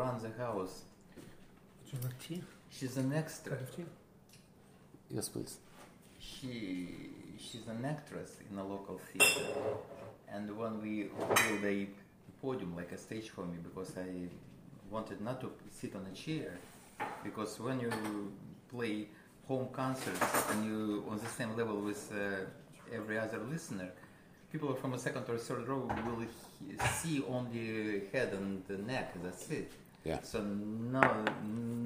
runs the house. Would you like tea? She's an extra. Cup of tea? Yes, please. She she's an actress in a local theater, and when we built a podium like a stage for me, because I wanted not to sit on a chair, because when you play home concerts and you on the same level with uh, every other listener, people from a second or third row will see only head and the neck. That's it. Yeah. So no,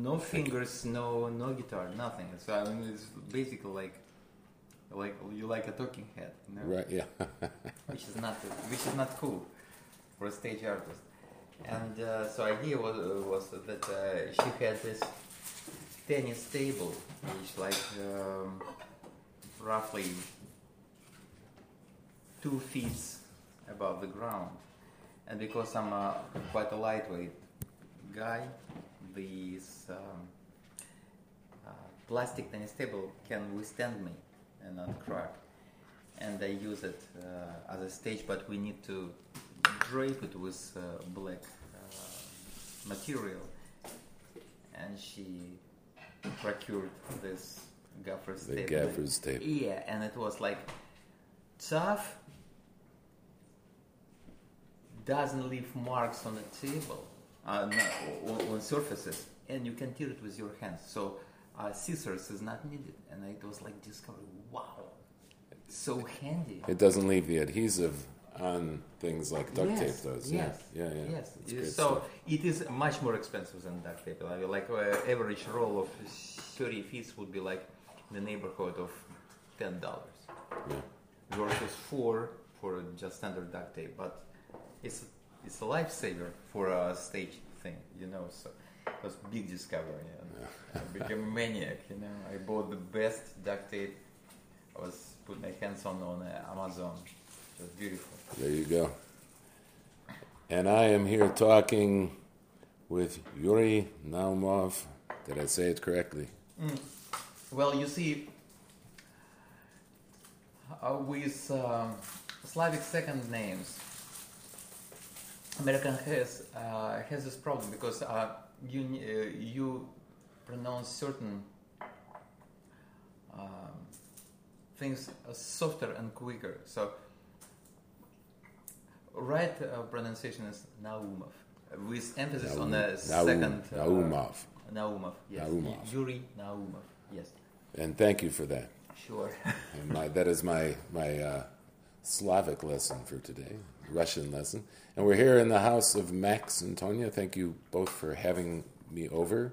no fingers, no no guitar, nothing. So I mean, it's basically like, like you like a talking head, you know? Right. Yeah. which is not which is not cool for a stage artist. And uh, so idea was was that uh, she had this tennis table, which like um, roughly two feet above the ground. And because I'm uh, quite a lightweight guy, this um, uh, plastic tennis table can withstand me and not crack. And I use it uh, as a stage, but we need to drape it with uh, black uh, material. And she procured this gaffer's The tape. gaffer's tape. Yeah, and it was like tough, doesn't leave marks on the table, uh, on, on surfaces, and you can tear it with your hands. So uh, scissors is not needed, and it was like discovery. Wow, so handy. It doesn't leave the adhesive on things like duct yes, tape does. Yes, Yeah. Yeah. Yeah. Yes. So stuff. it is much more expensive than duct tape. Like, like uh, average roll of 30 feet would be like in the neighborhood of ten dollars Yeah. versus four for just standard duct tape. But it's it's a lifesaver for a stage thing, you know. So it was big discovery. And I became a maniac, you know. I bought the best duct tape. I was put my hands on on uh, Amazon. It was beautiful. There you go. And I am here talking with Yuri Naumov. Did I say it correctly? Well, you see, uh, with um, Slavic second names, American has uh, has this problem because uh, you uh, you pronounce certain um, things softer and quicker. So, right uh, pronunciation is Naumov, with emphasis on the Naum- second. uh, Naumov. Naumov, yes. Naumov. Yuri Naumov, yes. And thank you for that. Sure. And my, that is my my uh, Slavic lesson for today, Russian lesson. And we're here in the house of Max and Tonya. Thank you both for having me over.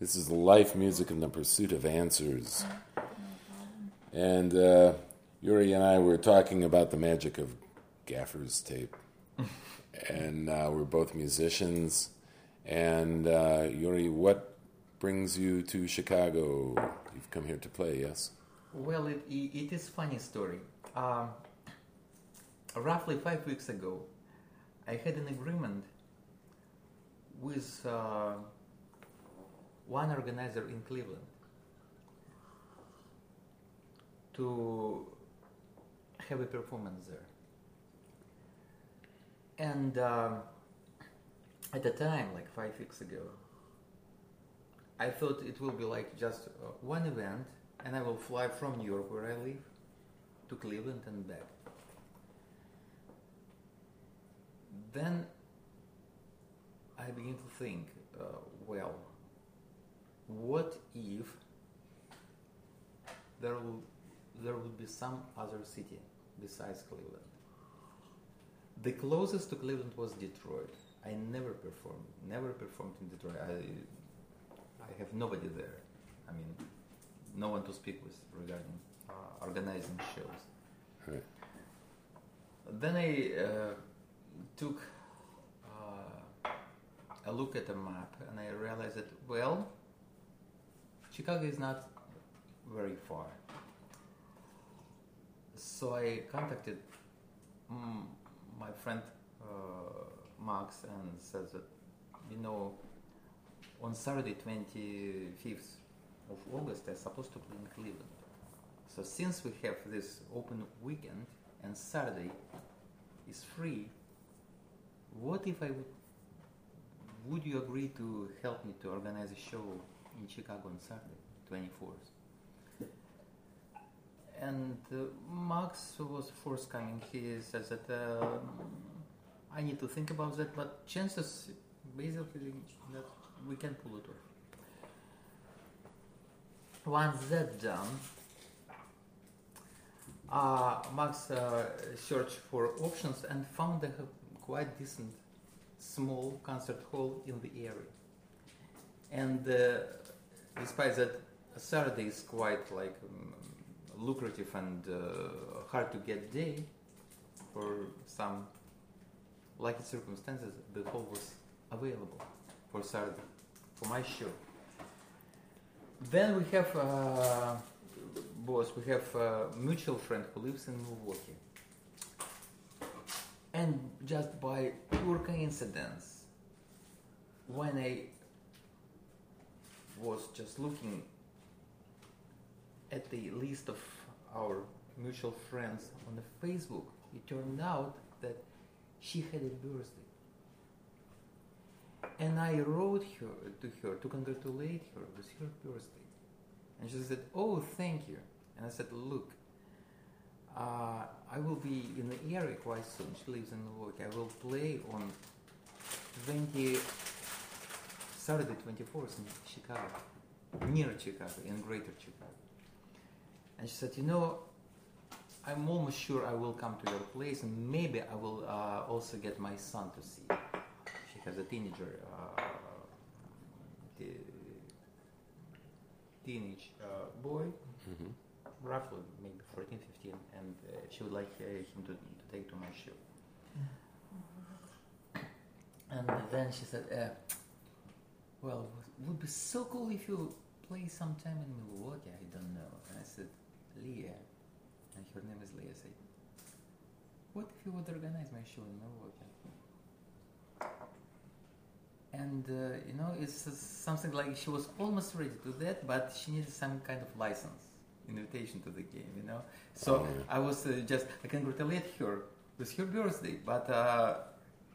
This is life music in the pursuit of answers. And uh, Yuri and I were talking about the magic of gaffer's tape. and uh, we're both musicians. And uh, Yuri, what brings you to Chicago? You've come here to play, yes? Well, it, it, it is funny story. Um, roughly five weeks ago, I had an agreement with uh, one organizer in Cleveland to have a performance there. And um at the time, like five weeks ago, I thought it will be like just uh, one event, and I will fly from New York, where I live, to Cleveland and back. Then I begin to think, uh, well, what if there will there would be some other city besides Cleveland? The closest to Cleveland was Detroit. I never performed, never performed in Detroit. I, I have nobody there. I mean, no one to speak with regarding uh, organizing shows. Right. Then I uh, took uh, a look at the map and I realized that, well, Chicago is not very far. So I contacted mm, my friend uh, Max and said that, you know, on Saturday, 25th of August, I'm supposed to play in Cleveland. So since we have this open weekend and Saturday is free, what if I would would you agree to help me to organize a show in Chicago on Saturday, 24th? And uh, Max was forthcoming. He says that um, I need to think about that, but chances basically that we can pull it off. Once that's done, uh, Max uh, searched for options and found a quite decent small concert hall in the area. And uh, despite that, Saturday is quite like um, lucrative and uh, hard to get day for some lucky circumstances, the hall was available for Saturday for my show. Then we have uh, boss. We have a mutual friend who lives in Milwaukee, and just by pure coincidence, when I was just looking at the list of our mutual friends on the Facebook, it turned out that she had a birthday. And I wrote her to her to congratulate her with her birthday. And she said, Oh, thank you. And I said, Look, uh, I will be in the area quite soon. She lives in Milwaukee. I will play on 20, Saturday 24th in Chicago, near Chicago, in Greater Chicago. And she said, You know, I'm almost sure I will come to your place, and maybe I will uh, also get my son to see. She has a teenager, uh, teenage uh, boy, hmm roughly maybe 14, 15, and uh, she would like uh, him to, to take to my show. And then she said, uh, "Well, it would be so cool if you play sometime in Milwaukee." I don't know. And I said, "Leah," and her name is Leah. I said, "What if you would organize my show in Milwaukee?" And uh, you know, it's uh, something like she was almost ready to do that, but she needed some kind of license, invitation to the game. You know, so Oh, yeah. I was uh, just I congratulate her with her birthday, but uh,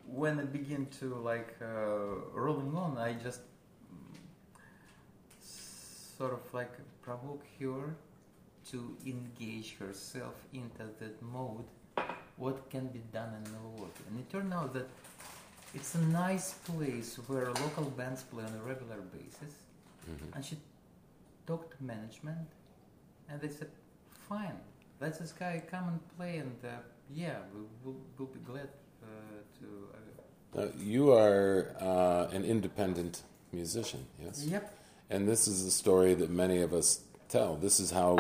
when it began to like uh, rolling on, I just sort of like provoke her to engage herself into that mode. What can be done in Milwaukee, and it turned out that it's a nice place where local bands play on a regular basis. hmm And she talked to management, and they said, "Fine, let this guy come and play, and uh, yeah, we, we'll, we'll be glad uh, to." Uh, Uh, you are uh, an independent musician, yes? yep. And this is the story that many of us tell. This is how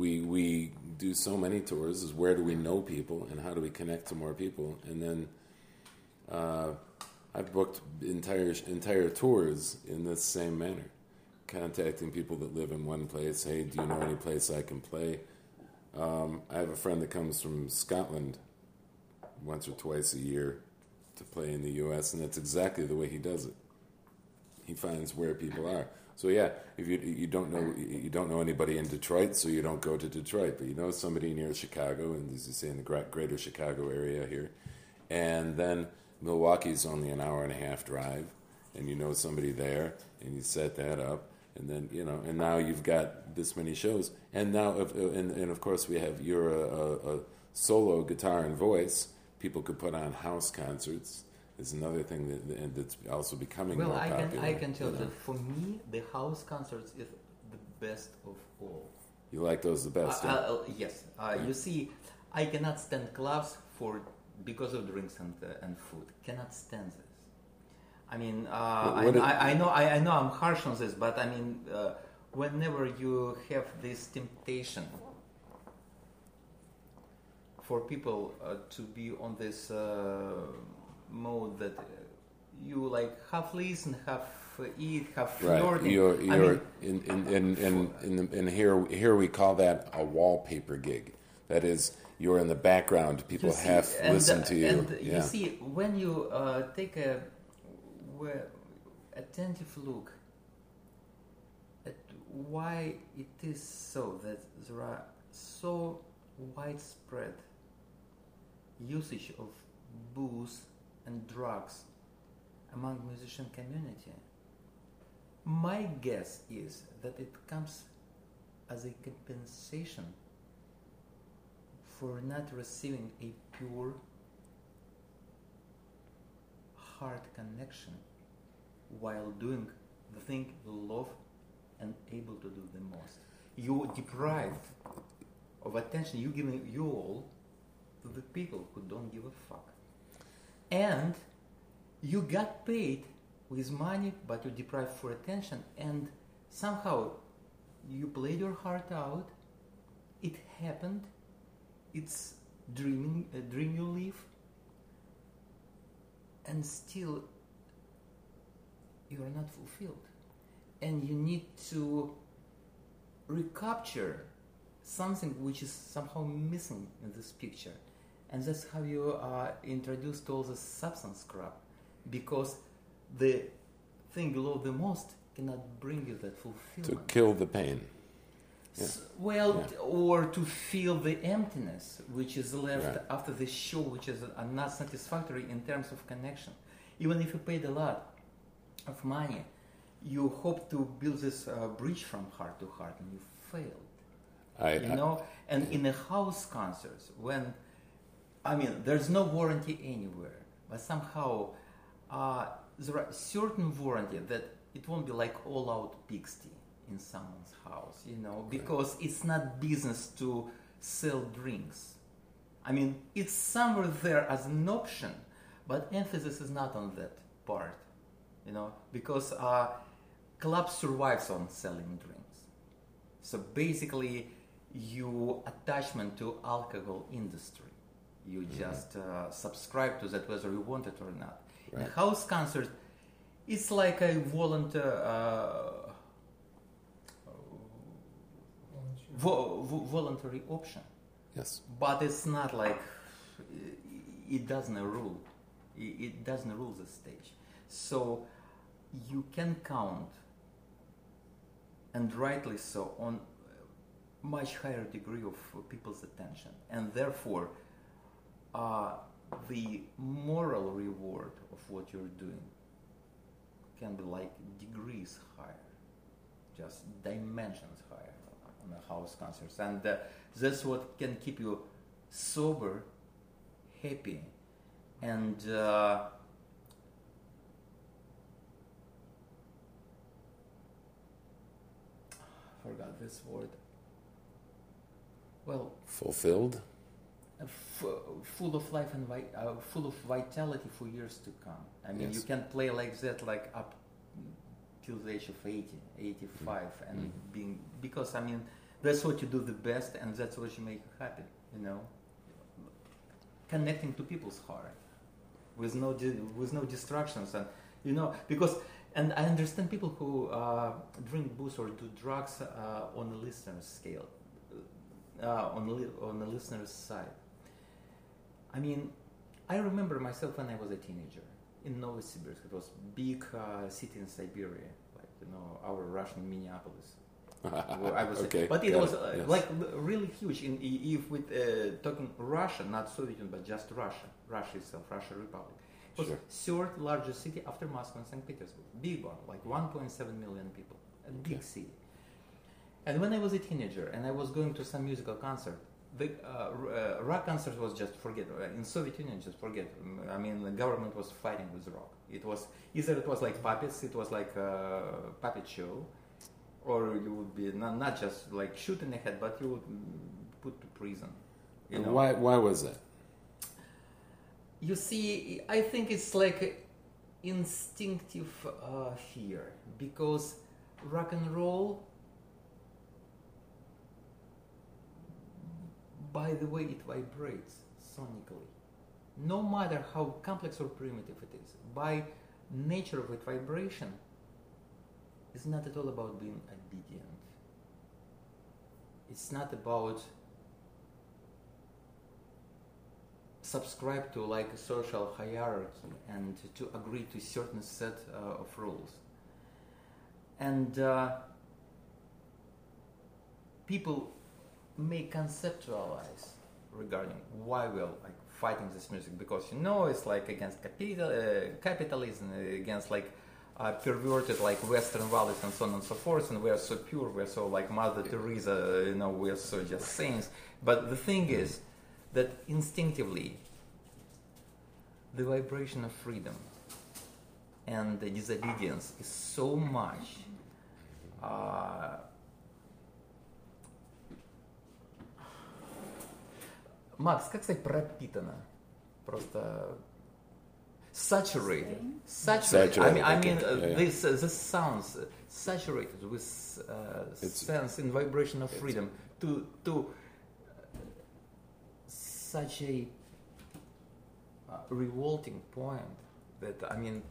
we we do so many tours: is where do we know people, and how do we connect to more people? And then uh, I've booked entire entire tours in this same manner, contacting people that live in one place. Hey, do you know any place I can play? Um, I have a friend that comes from Scotland once or twice a year to play in the U.S., and that's exactly the way he does it. He finds where people are. So yeah, if you you don't know you don't know anybody in Detroit, so you don't go to Detroit, but you know somebody near Chicago, and as you say in the greater Chicago area here, and then Milwaukee's only an hour and a half drive, and you know somebody there, and you set that up, and then you know, and now you've got this many shows, and now if, and and of course we have you're a, a, solo guitar and voice. People could put on house concerts. Is another thing that and that's also becoming Well, more I popular. can I can tell you know. that for me, the house concerts is the best of all. You like those the best. Uh, huh? uh, yes, uh, you see, I cannot stand clubs for because of drinks and uh, and food. Cannot stand. I mean, uh, I, I, I know I, I know I'm harsh on this, but I mean, uh, whenever you have this temptation for people uh, to be on this uh, mode that you like half listen, half eat, half Right. flirting. You're, you're mean, in, in, in, in, in, here, here we call that a wallpaper gig. That is, you're in the background. People see, half listen to you. And yeah. you see, when you uh, take a well, attentive look at why it is so that there are so widespread usage of booze and drugs among musician community. My guess is that it comes as a compensation for not receiving a pure heart connection while doing the thing you love and able to do the most. You deprived of attention, you giving you all to the people who don't give a fuck. And you got paid with money, but you deprived for attention, and somehow you played your heart out. It happened. It's dreaming, a dream you live, and still you are not fulfilled, and you need to recapture something which is somehow missing in this picture, and that's how you are introduced to all the substance crap, because the thing you love the most cannot bring you that fulfillment. To kill the pain. S- Well, Yeah. or to feel the emptiness which is left Right. after the show, which is uh, not satisfactory in terms of connection. Even if you paid a lot of money, you hope to build this uh, bridge from heart to heart, and you failed. I, you know, and in the house concerts, when I mean, there's no warranty anywhere, but somehow uh, there are certain warranty that it won't be like all out pigsty in someone's house, you know, because it's not business to sell drinks. I mean, it's somewhere there as an option, but emphasis is not on that part, you know, because uh, club survives on selling drinks. So basically, your attachment to alcohol industry, you just uh, subscribe to that whether you want it or not. In Right. house concert, it's like a volunteer. Uh, vo- vo- voluntary option yes. but it's not like it doesn't rule it it doesn't rule the stage so you can count and rightly so on much higher degree of people's attention. And therefore uh, the moral reward of what you're doing can be like degrees higher just dimensions higher on the house concerts. And uh, that's what can keep you sober happy and uh, forgot this word well Fulfilled. f- full of life and vi- uh, full of vitality for years to come. I mean, Yes. you can play like that, like up till the age of 80, 85, and Mhm. being because I mean, that's what you do the best, and that's what you make happy. You know, connecting to people's heart with no with no distractions, and you know because. And I understand people who uh, drink booze or do drugs uh, on a listener's scale, uh, on, li- on the listener's side. I mean, I remember myself when I was a teenager in Novosibirsk. It was big uh, city in Siberia, like you know our Russian Minneapolis. I was, okay. but it was uh, yes. like really huge. In if with uh, talking Russia, not Soviet Union, but just Russia, Russia itself, Russia Republic. Was Sure. third largest city after Moscow and St. Petersburg. Big one, like 1.7 million people, a big city. And when I was a teenager and I was going to some musical concert, the uh, uh, rock concert was just forget. Uh, In Soviet Union, just forget. I mean, the government was fighting with rock. It was either it was like puppets, it was like a puppet show, or you would be not, not just like shoot in the head, but you would mm, put to prison. You know? why? Why was that? You see, I think it's like instinctive uh, fear because rock and roll, by the way it vibrates sonically, no matter how complex or primitive it is, by nature of its vibration, it's not at all about being obedient. It's not about subscribe to like a social hierarchy and to agree to certain set uh, of rules and uh, people may conceptualize regarding why we're like fighting this music because you know it's like against capital, uh, capitalism, against like uh, perverted like Western values and so on and so forth. And we are so pure, we are so like Mother Teresa, you know, we are so just saints. But the thing is that instinctively, the vibration of freedom and the disobedience is so much. Uh, Макс, как сказать пропитано? Просто saturated. Saturated. I mean, I mean, uh, Yeah, yeah. this uh, this sounds uh, saturated with uh, It's- sense and vibration of freedom to to uh, such a uh, revolting point that I mean,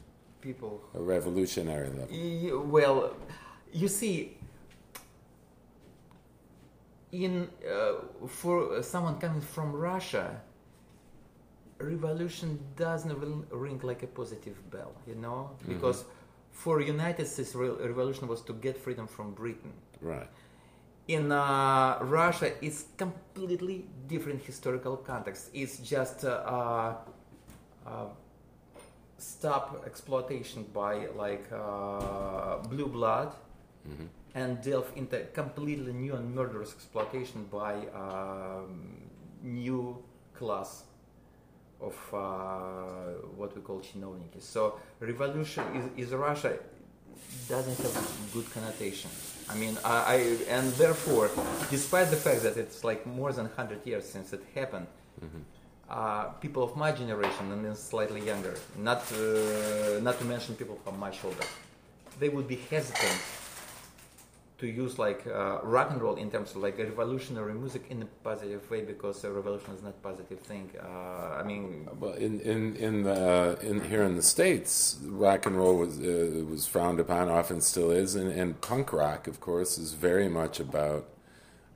people A revolutionary level. Y- Well, you see, in uh, for someone coming from Russia, revolution doesn't ring, ring like a positive bell, you know, because for United States, revolution was to get freedom from Britain. Right. In uh, Russia, it's completely different historical context. It's just uh, uh, stop exploitation by like uh, blue blood hmm and delve into completely new and murderous exploitation by um, new class of uh, what we call chinovniki. So revolution is, is Russia doesn't have good connotation. I mean, I, I and therefore, despite the fact that it's like more than hundred years since it happened, hmm uh, people of my generation and then slightly younger, not uh, not to mention people are much older, they would be hesitant to use like uh, rock and roll in terms of like a revolutionary music in a positive way because a revolution is not a positive thing. Uh, I mean, Well, in in in the in here in the states, rock and roll was uh, was frowned upon, often still is, and, and punk rock, of course, is very much about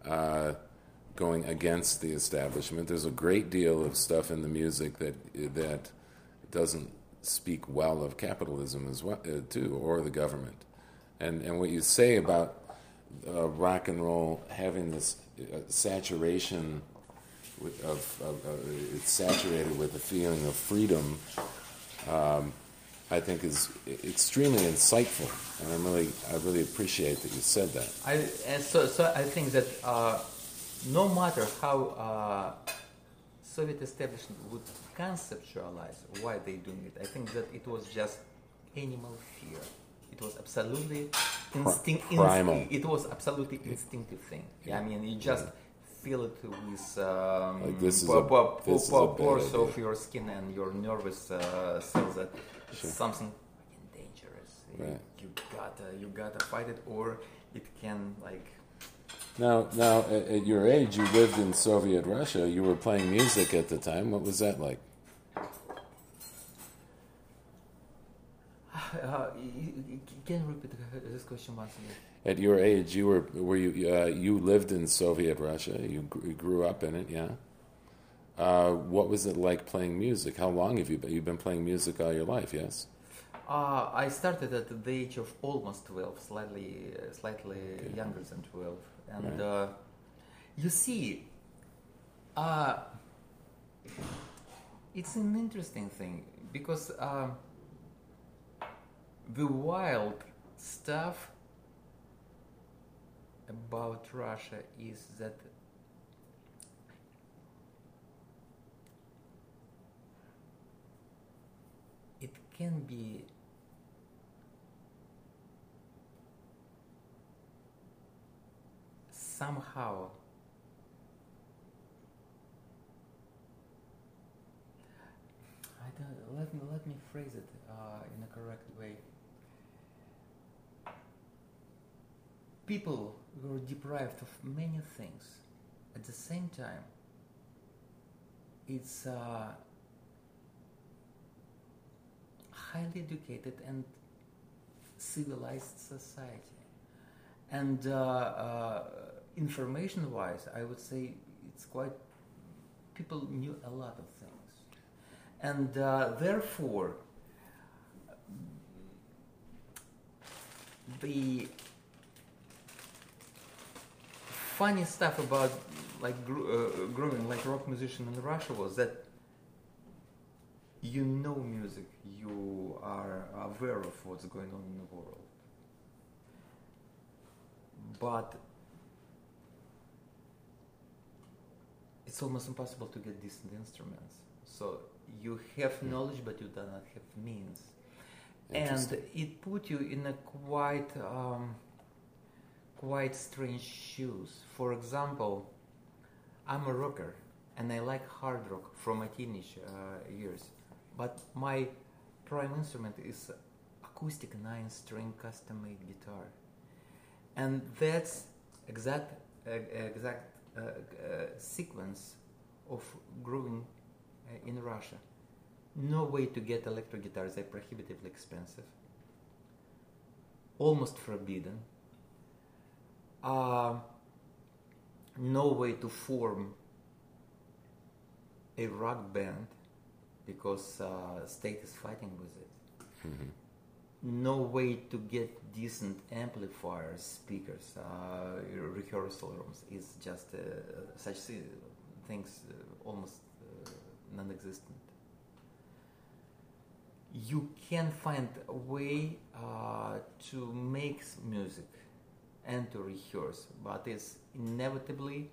uh, going against the establishment. There's a great deal of stuff in the music that that doesn't speak well of capitalism as well, uh, too, or the government. And and what you say about uh, rock and roll having this uh, saturation with, of, of uh, it's saturated with a feeling of freedom. Um, I think is extremely insightful, and I'm really I really appreciate that you said that. I and so so I think that uh, no matter how uh, Soviet establishment would conceptualize why they're doing it, I think that it was just animal fear. It was absolutely instinct. primal. it was absolutely instinctive thing. Yeah, I mean, you just feel it with um, Like, this is po- a- po- this is a pores idea. of your skin and your nervous uh, cells that it's Sure. something dangerous. You- Right. You gotta you gotta fight it, or it can like Now, now at, at your age, you lived in Soviet Russia. You were playing music at the time. What was that like? Uh, you, you- can repeat this question once again? At your age, you were were you uh, you lived in Soviet Russia. You, gr- you grew up in it, yeah. Uh, what was it like playing music? How long have you been? You've been playing music all your life, yes. Uh, I started at the age of almost 12, slightly, uh, slightly Okay. younger than 12. And Right. uh, you see, uh, it's an interesting thing because uh, the wild stuff about Russia is that it can be somehow I don't let me let me phrase it uh, in a correct way. People were deprived of many things. At the same time, it's uh, highly educated and civilized society. And uh, uh, information wise, I would say it's quite, people knew a lot of things. And uh, therefore, the funny stuff about like gr- uh, growing like rock musician in Russia was that you know music, you are aware of what's going on in the world. But it's almost impossible to get decent instruments. So you have knowledge, but you do not have means. And it put you in a quite um, quite strange shoes. For example, I'm a rocker and I like hard rock from my teenage uh, years, but my prime instrument is acoustic nine-string custom-made guitar, and that's exact uh, exact uh, uh, sequence of growing uh, in Russia. No way to get electric guitars; they're prohibitively expensive, almost forbidden. Uh, no way to form a rock band because uh, state is fighting with it. Mhm. No way to get decent amplifiers, speakers, uh, rehearsal rooms. It's just uh, such things uh, almost uh, non-existent. You can find a way uh, to make music and to rehearse, but it's inevitably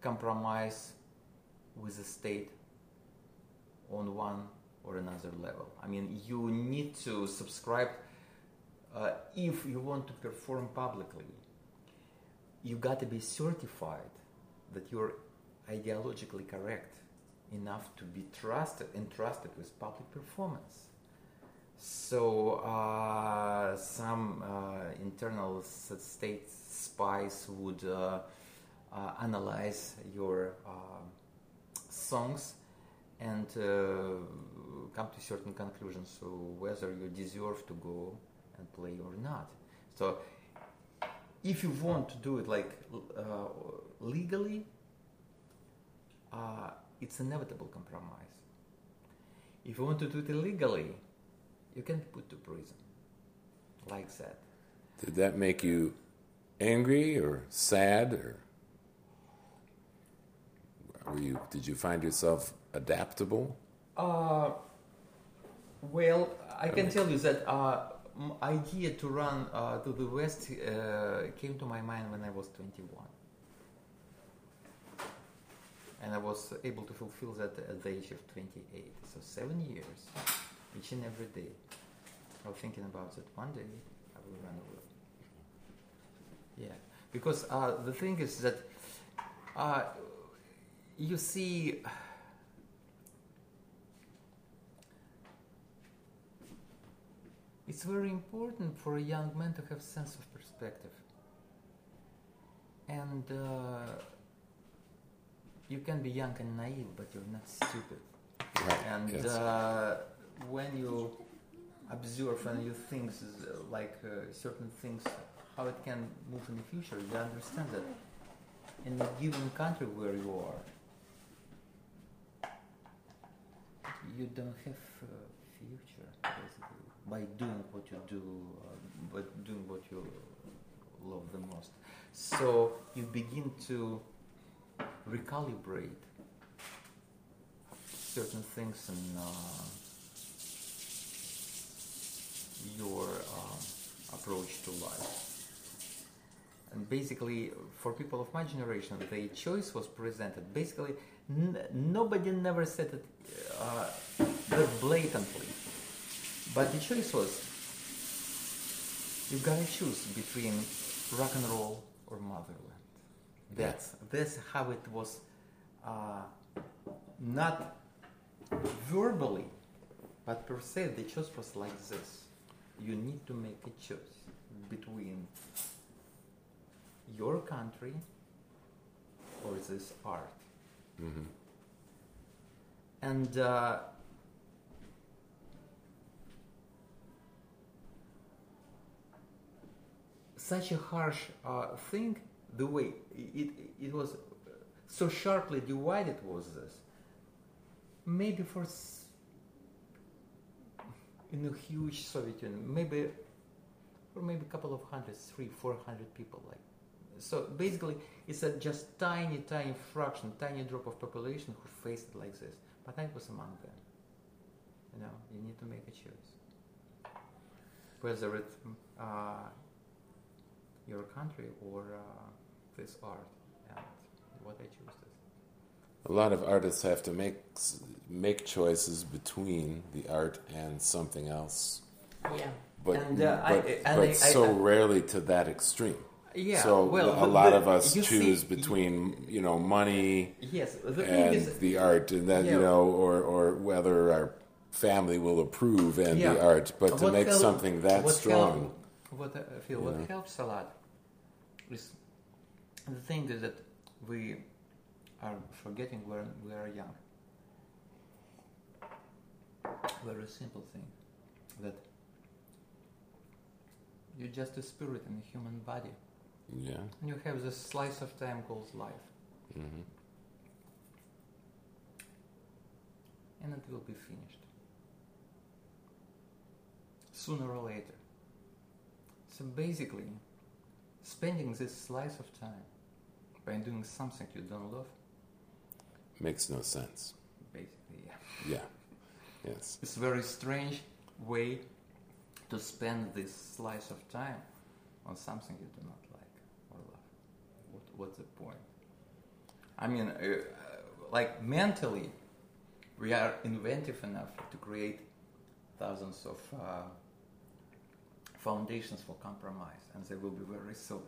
compromise with the state on one or another level. I mean, you need to subscribe uh, if you want to perform publicly. You got to be certified that you're ideologically correct enough to be trusted entrusted with public performance. So uh, some uh, internal state spies would uh, uh, analyze your um songs and come to certain conclusions. So whether you deserve to go and play or not. So if you want to do it like uh, legally, uh, it's inevitable compromise. If you want to do it illegally, you can put to prison, like that. Did that make you angry or sad or were you did you find yourself adaptable? Uh, well, I can tell you that uh, idea to run uh, to the west uh, came to my mind when I was 21, and I was able to fulfill that at the age of 28. So seven years, each and every day. I was thinking about that. One day I will run away. Yeah, because uh, the thing is that uh, you see. It's very important for a young man to have sense of perspective. And uh, you can be young and naive, but you're not stupid. Right. And yes. uh, when you observe and you think like uh, certain things, how it can move in the future, you understand that in a given country where you are, you don't have uh, future basically by doing what you do, uh, by doing what you love the most. So you begin to recalibrate certain things in uh, your um, approach to life. And basically, for people of my generation, the choice was presented. Basically, n- nobody never said it uh, blatantly, but the choice was you gotta choose between rock and roll or motherland. That's that's how it was, uh, not verbally, but per se. The choice was like this: you need to make a choice between your country or this art. Mhm. And uh, such a harsh uh, thing, the way it, it was so sharply divided was this. Maybe for in a huge Soviet Union, maybe or maybe a couple of hundreds, three, four hundred people like. So basically, it's a just tiny, tiny fraction, tiny drop of population who faced it like this. But I was among them. You know, you need to make a choice. Whether it's uh, your country or uh, this art, and what I choose. A lot of artists have to make make choices between the art and something else, Yeah. but And, uh, I- but, and but I- so I- rarely to that extreme. Yeah. so well, a lot the- of us choose see- between you know money Yes, the and is, the art, and then Yeah. you know, or or whether our family will approve and the art. But to What make help- something that what strong, help- what I feel what know. helps a lot is the thing is that we are forgetting when we are young. Very simple thing that you're just a spirit in a human body, yeah. and you have this slice of time called life, hmm and it will be finished sooner or later. So basically, spending this slice of time by doing something you don't love, Makes no sense. basically, yeah. Yeah. Yes. it's a very strange way to spend this slice of time on something you do not like or love. What, what's the point? I mean, uh, uh, like mentally, we are inventive enough to create thousands of uh, foundations for compromise, and they will be very solid.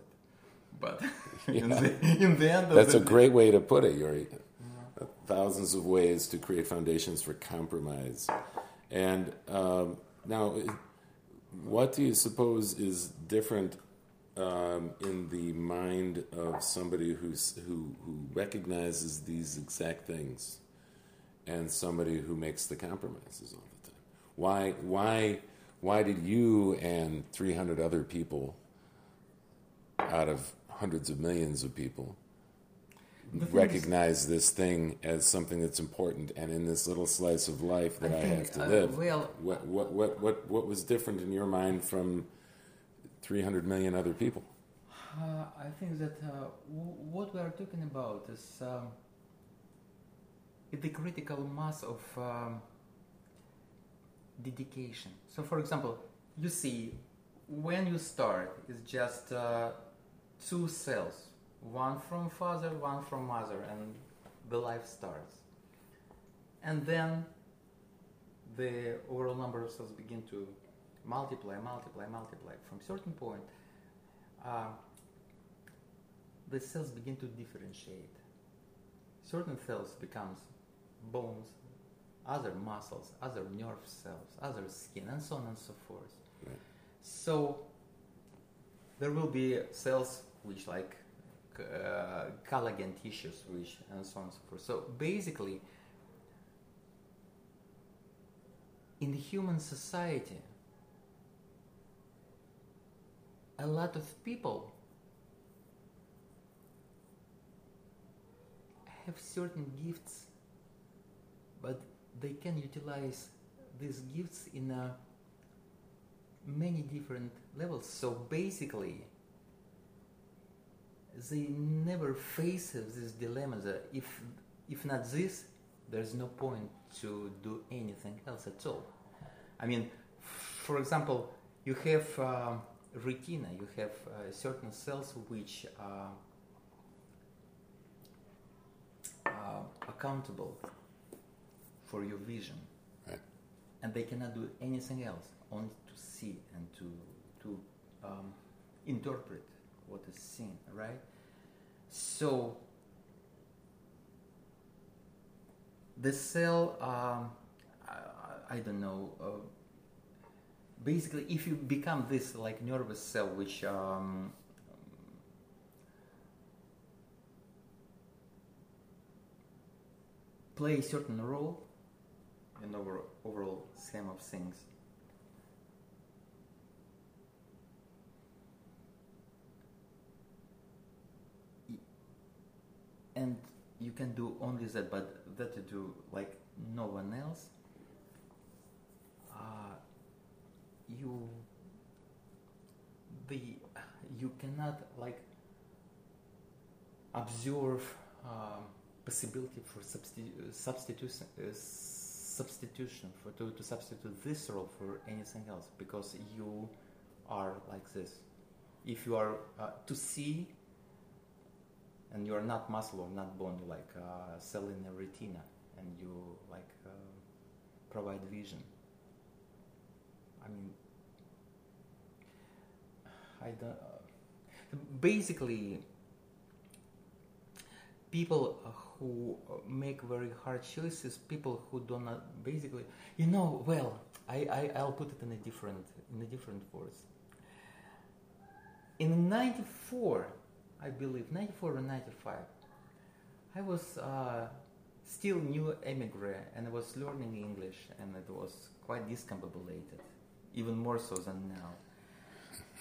But in, the, in the end That's a great way to put it, Yuri. Thousands of ways to create foundations for compromise. And um, now, what do you suppose is different um, in the mind of somebody who's, who, who recognizes these exact things and somebody who makes the compromises all the time? Why, why, why did you and 300 other people out of hundreds of millions of people recognize this thing as something that's important and in this little slice of life that I, think, have to uh, live Well, what, what, what, what, what was different in your mind from 300 million other people Uh, I think that uh, w- what we are talking about is um, the critical mass of um, dedication. So, for example, you see, when you start, it's just uh, two cells, one from father, one from mother, and the life starts. And then the overall number of cells begin to multiply, multiply, multiply. From certain point, uh, the cells begin to differentiate. Certain cells becomes bones, other muscles, other nerve cells, other skin, and so on and so forth. Right. So there will be cells which like uh, collagen tissues, which and so on and so forth. So basically, in the human society, a lot of people have certain gifts, but they can utilize these gifts in a many different levels. So basically, they never face this dilemma that if if not this, there's no point to do anything else at all. I mean, for example, you have uh, retina, you have uh, certain cells which are uh, accountable for your vision, Right. and they cannot do anything else, only to see and to to um, interpret what is seen, right? So the cell, um, I, I don't know. Uh, basically, if you become this like nervous cell, which um, play a certain role in over overall scheme of things. And you can do only that, but that you do like no one else. Uh, you the you cannot like observe um, possibility for substi- substitution uh, substitution for to, to substitute this role for anything else because you are like this. If you are uh, to see and you are not muscle or not bone, like uh, cell in a retina and you like uh, provide vision. I mean, I don't. Uh, basically, people who make very hard choices, people who do not basically, you know, well, I, I I'll put it in a different in a different words. In '94, I believe '94 or '95, I was uh, still new emigre and I was learning English, and it was quite discombobulated, even more so than now.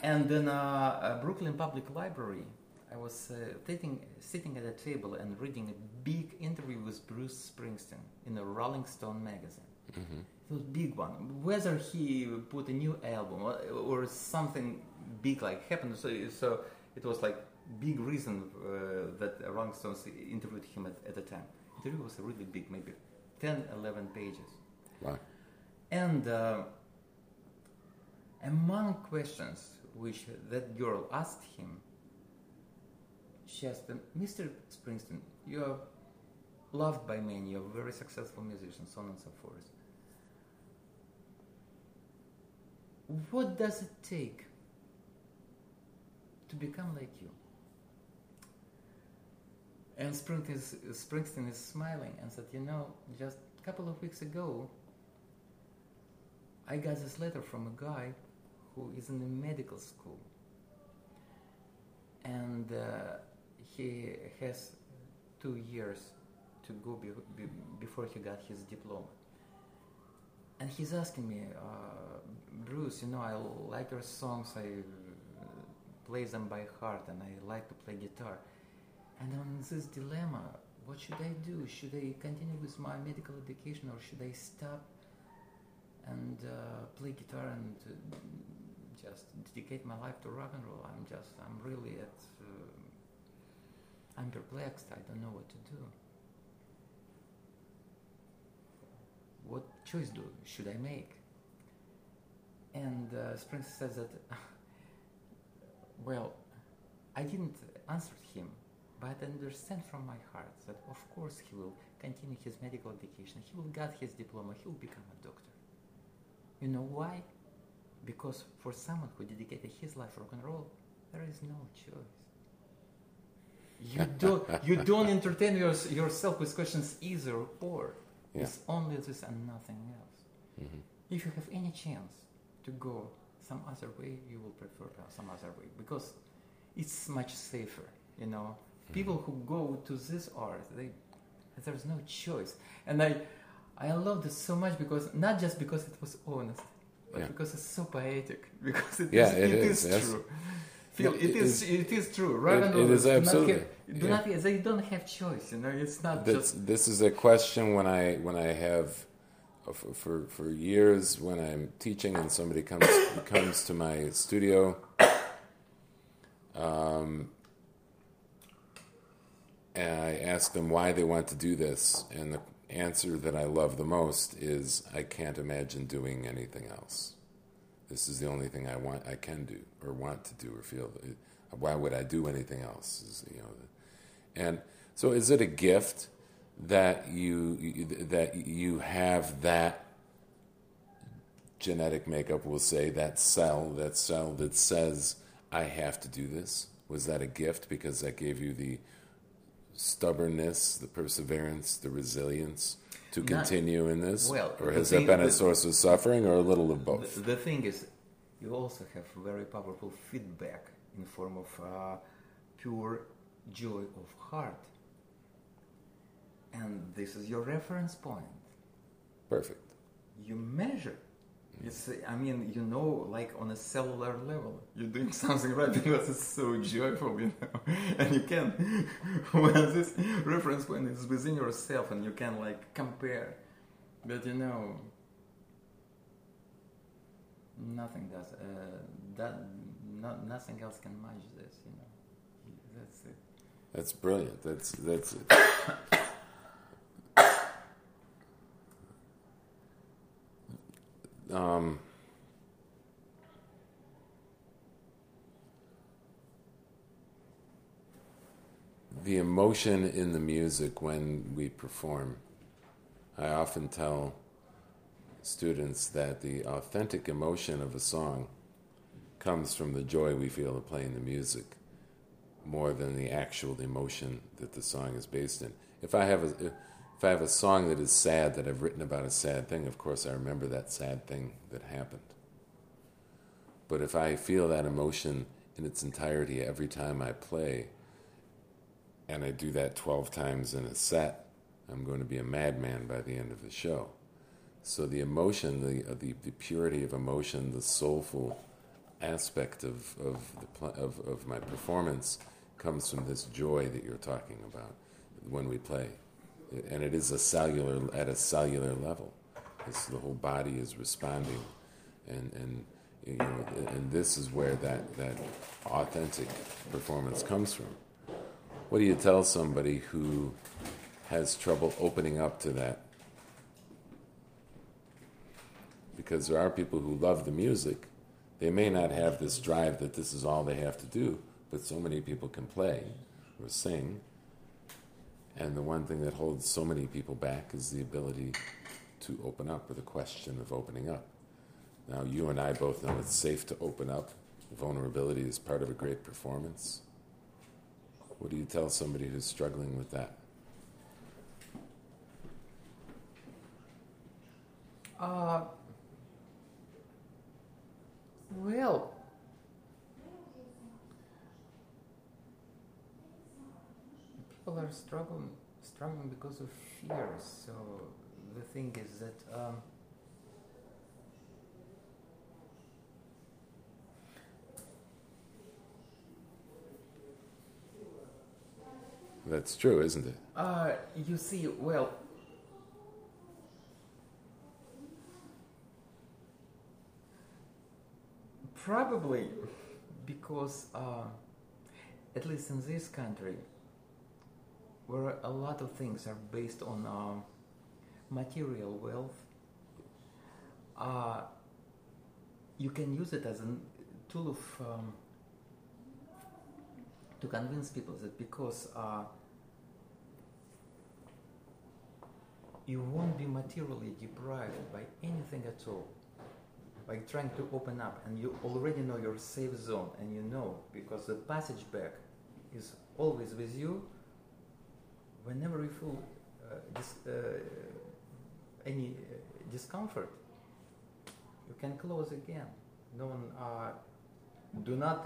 And in uh, Brooklyn Public Library, I was uh, sitting, sitting at a table and reading a big interview with Bruce Springsteen in a Rolling Stone magazine. Mm-hmm. It was a big one. Whether he put a new album or, or something big like happened, so, so it was like big reason uh, that Rolling Stones interviewed him at, at the time. The interview was a really big, maybe 10, 11 pages. Wow. And uh, among questions which that girl asked him, she asked him, Mr. Springsteen, you are loved by many, you're a very successful musician, so on and so forth. What does it take to become like you? And Springsteen is, Springsteen is smiling and said, You know, just a couple of weeks ago, I got this letter from a guy who is in a medical school. And uh, he has two years to go be, be, before he got his diploma. And he's asking me, uh, Bruce, you know, I like your songs, I uh, play them by heart, and I like to play guitar. And on this dilemma, what should I do? Should I continue with my medical education or should I stop and uh, play guitar and uh, just dedicate my life to rock and roll? I'm just, I'm really at, uh, I'm perplexed. I don't know what to do. What choice do should I make? And uh, Springsteen says that, well, I didn't answer him but I understand from my heart that of course he will continue his medical education, he will get his diploma, he will become a doctor. You know why? Because for someone who dedicated his life to rock and roll, there is no choice. You don't you don't entertain your, yourself with questions either or. Yeah. It's only this and nothing else. Mm-hmm. If you have any chance to go some other way, you will prefer some other way because it's much safer, you know people who go to this art they there's no choice and i i loved it so much because not just because it was honest but Yeah. because it's so poetic because it Yeah, is- it it is, is, yes. true Phil, It it is, is- it is true. Rock it- and it do not absolutely, have- do yeah. not, they don't have choice. You know, it's not That's, just. this is a question when I when I have uh, for, for for years when I'm teaching and somebody comes comes to my studio. Um, and I ask them why they want to do this, and the answer that I love the most is I can't imagine doing anything else. This is the only thing I want, I can do, or want to do, or feel. Why would I do anything else? Is, you know, and so is it a gift that you, that you have that genetic makeup? We'll say that cell, that cell that says I have to do this. Was that a gift because that gave you the stubbornness, the perseverance, the resilience to Not- continue in this? well, or has that been a source of suffering or a little of both? The, the thing is, you also have very powerful feedback in form of uh, pure joy of heart, and this is your reference point. Perfect. you measure. It's, I mean, you know, like on a cellular level, you're doing something right because it's so joyful, you know. And you can, when this reference point is within yourself and you can like compare, but you know, nothing does, uh, that, no, nothing else can match this, you know. That's it. That's brilliant. That's that's um, the emotion in the music when we perform. I often tell students that the authentic emotion of a song comes from the joy we feel of playing the music more than the actual emotion that the song is based in. If I have a if I have a song that is sad that I've written about a sad thing, of course I remember that sad thing that happened. But if I feel that emotion in its entirety every time I play, and I do that 12 times in a set, I'm going to be a madman by the end of the show. So the emotion, the, uh, the, the purity of emotion, the soulful aspect of, of, the, of, of my performance comes from this joy that you're talking about when we play. And it is a cellular, at a cellular level. It's, the whole body is responding. And, and, you know, and this is where that, that authentic performance comes from. What do you tell somebody who has trouble opening up to that? Because there are people who love the music. They may not have this drive that this is all they have to do, but so many people can play or sing. And the one thing that holds so many people back is the ability to open up or the question of opening up. Now, you and I both know it's safe to open up. Vulnerability is part of a great performance. What do you tell somebody who's struggling with that? Uh, well, people are struggling struggling because of fears. So the thing is that um, That's true, isn't it? uh, you see, well, probably because uh, at least in this country, where a lot of things are based on uh, material wealth, uh, you can use it as a tool of um, to convince people that because uh, you won't be materially deprived by anything at all by trying to open up and you already know your safe zone and you know because the passage back is always with you whenever you feel uh, dis- uh, any uh, discomfort you can close again. One uh, do not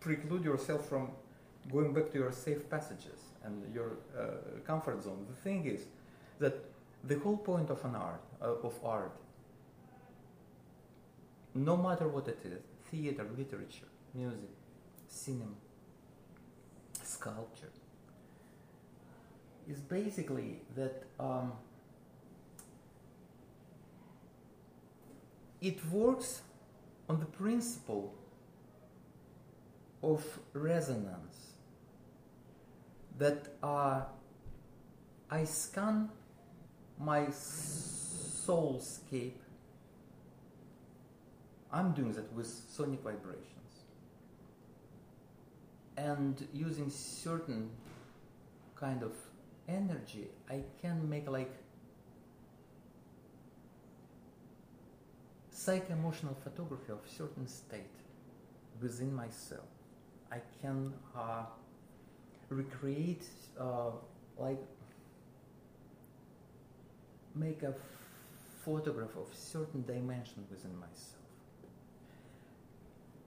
preclude yourself from going back to your safe passages and your comfort zone. The thing is that the whole point of an art of art no matter what it is theater, literature, music, cinema, sculpture is basically that um, it works on the principle of resonance that uh, I scan my soulscape. I'm doing that with sonic vibrations. And using certain kind of energy. I can make like psycho-emotional photography of certain state within myself. I can uh, recreate uh, like make a photograph of certain dimension within myself.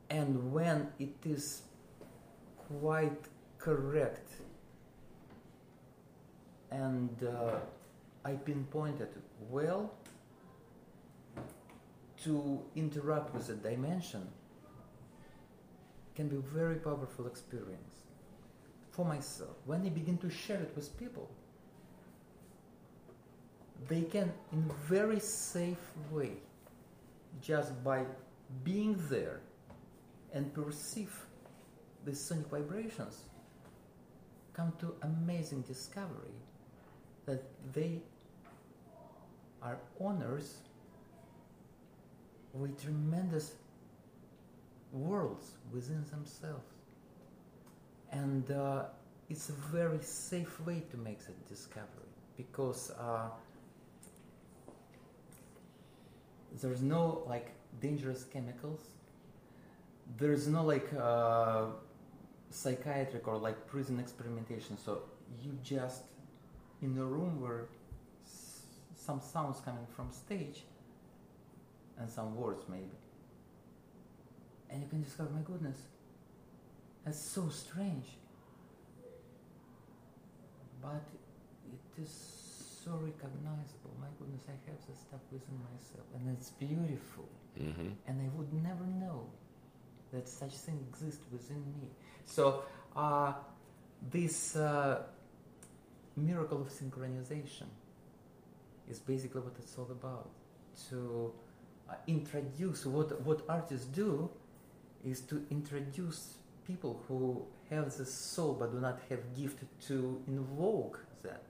And when it is quite correct and uh, I pinpointed well to interact with a dimension. Can be a very powerful experience for myself. When I begin to share it with people they can in very safe way just by being there and perceive the sonic vibrations come to amazing discovery that they are owners with tremendous worlds within themselves. And uh, it's a very safe way to make that discovery because uh, there's no like dangerous chemicals. There's no like uh, psychiatric or like prison experimentation. So you just in a room where s- some sounds coming from stage and some words maybe, and you can discover, my goodness, that's so strange. But it is so recognizable. My goodness, I have this stuff within myself, and it's beautiful. hmm And I would never know that such thing exists within me. So uh, this uh, miracle of synchronization is basically what it's all about. To uh, introduce what what artists do is to introduce people who have the soul but do not have gift to invoke that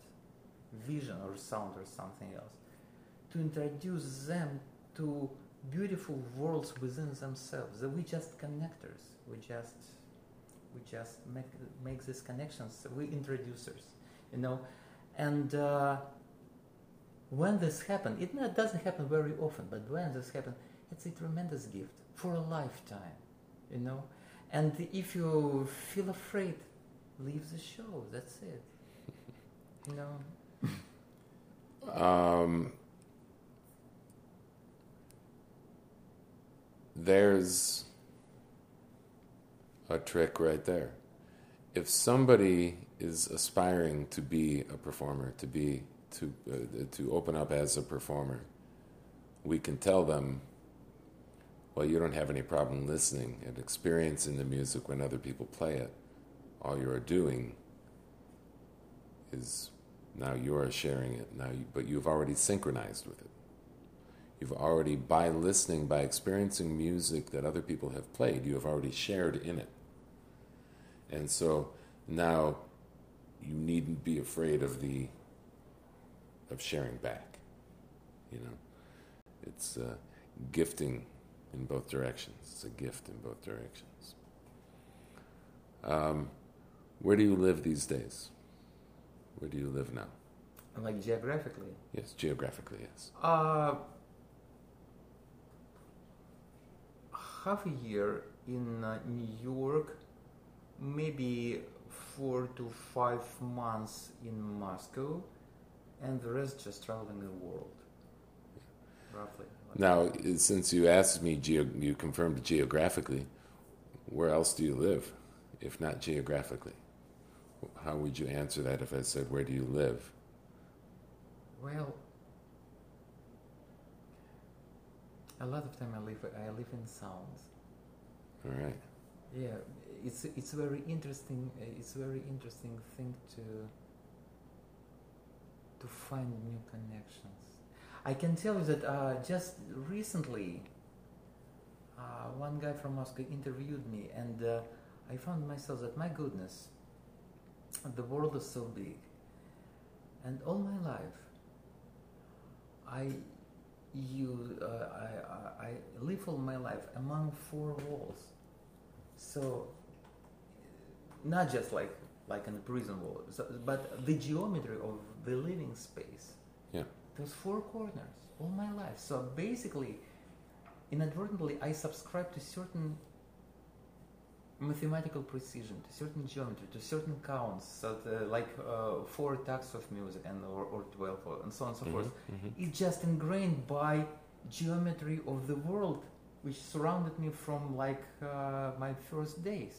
vision or sound or something else. To introduce them to beautiful worlds within themselves. We just connectors. We just we just make make these connections. We introducers you know? And uh, when this happens it doesn't happen very often but when this happens it's a tremendous gift for a lifetime you know? And if you feel afraid leave the show that's it you know? Um, there's a trick right there. If somebody is aspiring to be a performer, to be to uh, to open up as a performer, we can tell them, well, you don't have any problem listening and experiencing the music when other people play it. All you are doing is now you are sharing it now, you, but you've already synchronized with it. You've already, by listening, by experiencing music that other people have played, you have already shared in it. And so now you needn't be afraid of the of sharing back. You know, it's uh, gifting in both directions. It's a gift in both directions. Um, where do you live these days? Where do you live now? like geographically Yes, geographically, yes. Uh, half a year in uh, New York, maybe four to five months in Moscow, and the rest just traveling the world. Roughly. like- Now, i- since you asked me, geo- you confirmed geographically, where else do you live, if not geographically? How would you answer that if I said, where do you live? Well, a lot of time I live I live in sounds. All right. Yeah, it's it's very interesting. uh, It's very interesting thing to to find new connections. I can tell you that uh, just recently, uh, one guy from Moscow interviewed me, and uh, I found myself that my goodness, the world is so big, and all my life, I you uh, I, I I live all my life among four walls. So not just like like in a prison wall, so, but the geometry of the living space. Yeah. Those four corners all my life. So basically, inadvertently, I subscribe to certain mathematical precision, to certain geometry, to certain counts, so the, like uh, four tacts of music and or, or twelve, or, and so on and so forth Mhm, mhm. it's just ingrained by geometry of the world which surrounded me from like uh, my first days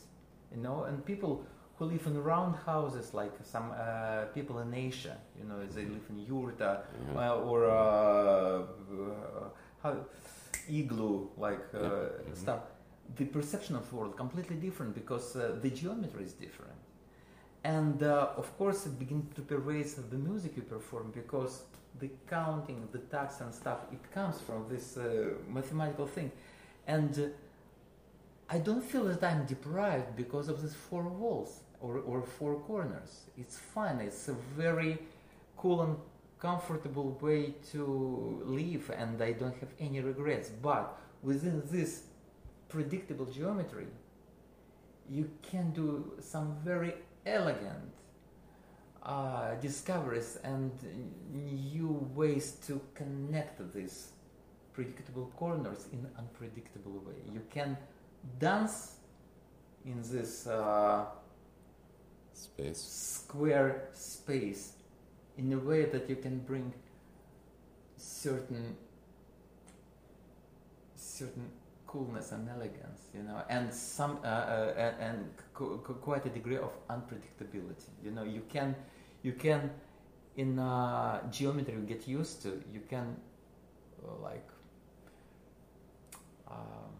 you know and people who live in round houses like some uh, people in asia you know they live in yurta Yeah. uh, or uh, uh, how, igloo like uh. Mhm. stuff the perception of the world completely different because uh, the geometry is different and uh, of course it begins to pervade the music you perform because the counting the tacts and stuff it comes from this uh, mathematical thing and i don't feel that i'm deprived because of these four walls or, or four corners. It's fine. It's a very cool and comfortable way to live and i don't have any regrets. But within this predictable geometry, you can do some very elegant uh, discoveries and new ways to connect these predictable corners in unpredictable way. You can dance in this uh, Space. square space in a way that you can bring certain certain coolness and elegance, you know, and some uh, uh, and, and qu- qu- quite a degree of unpredictability. You know, you can you can in uh, geometry you get used to. You can uh, like um,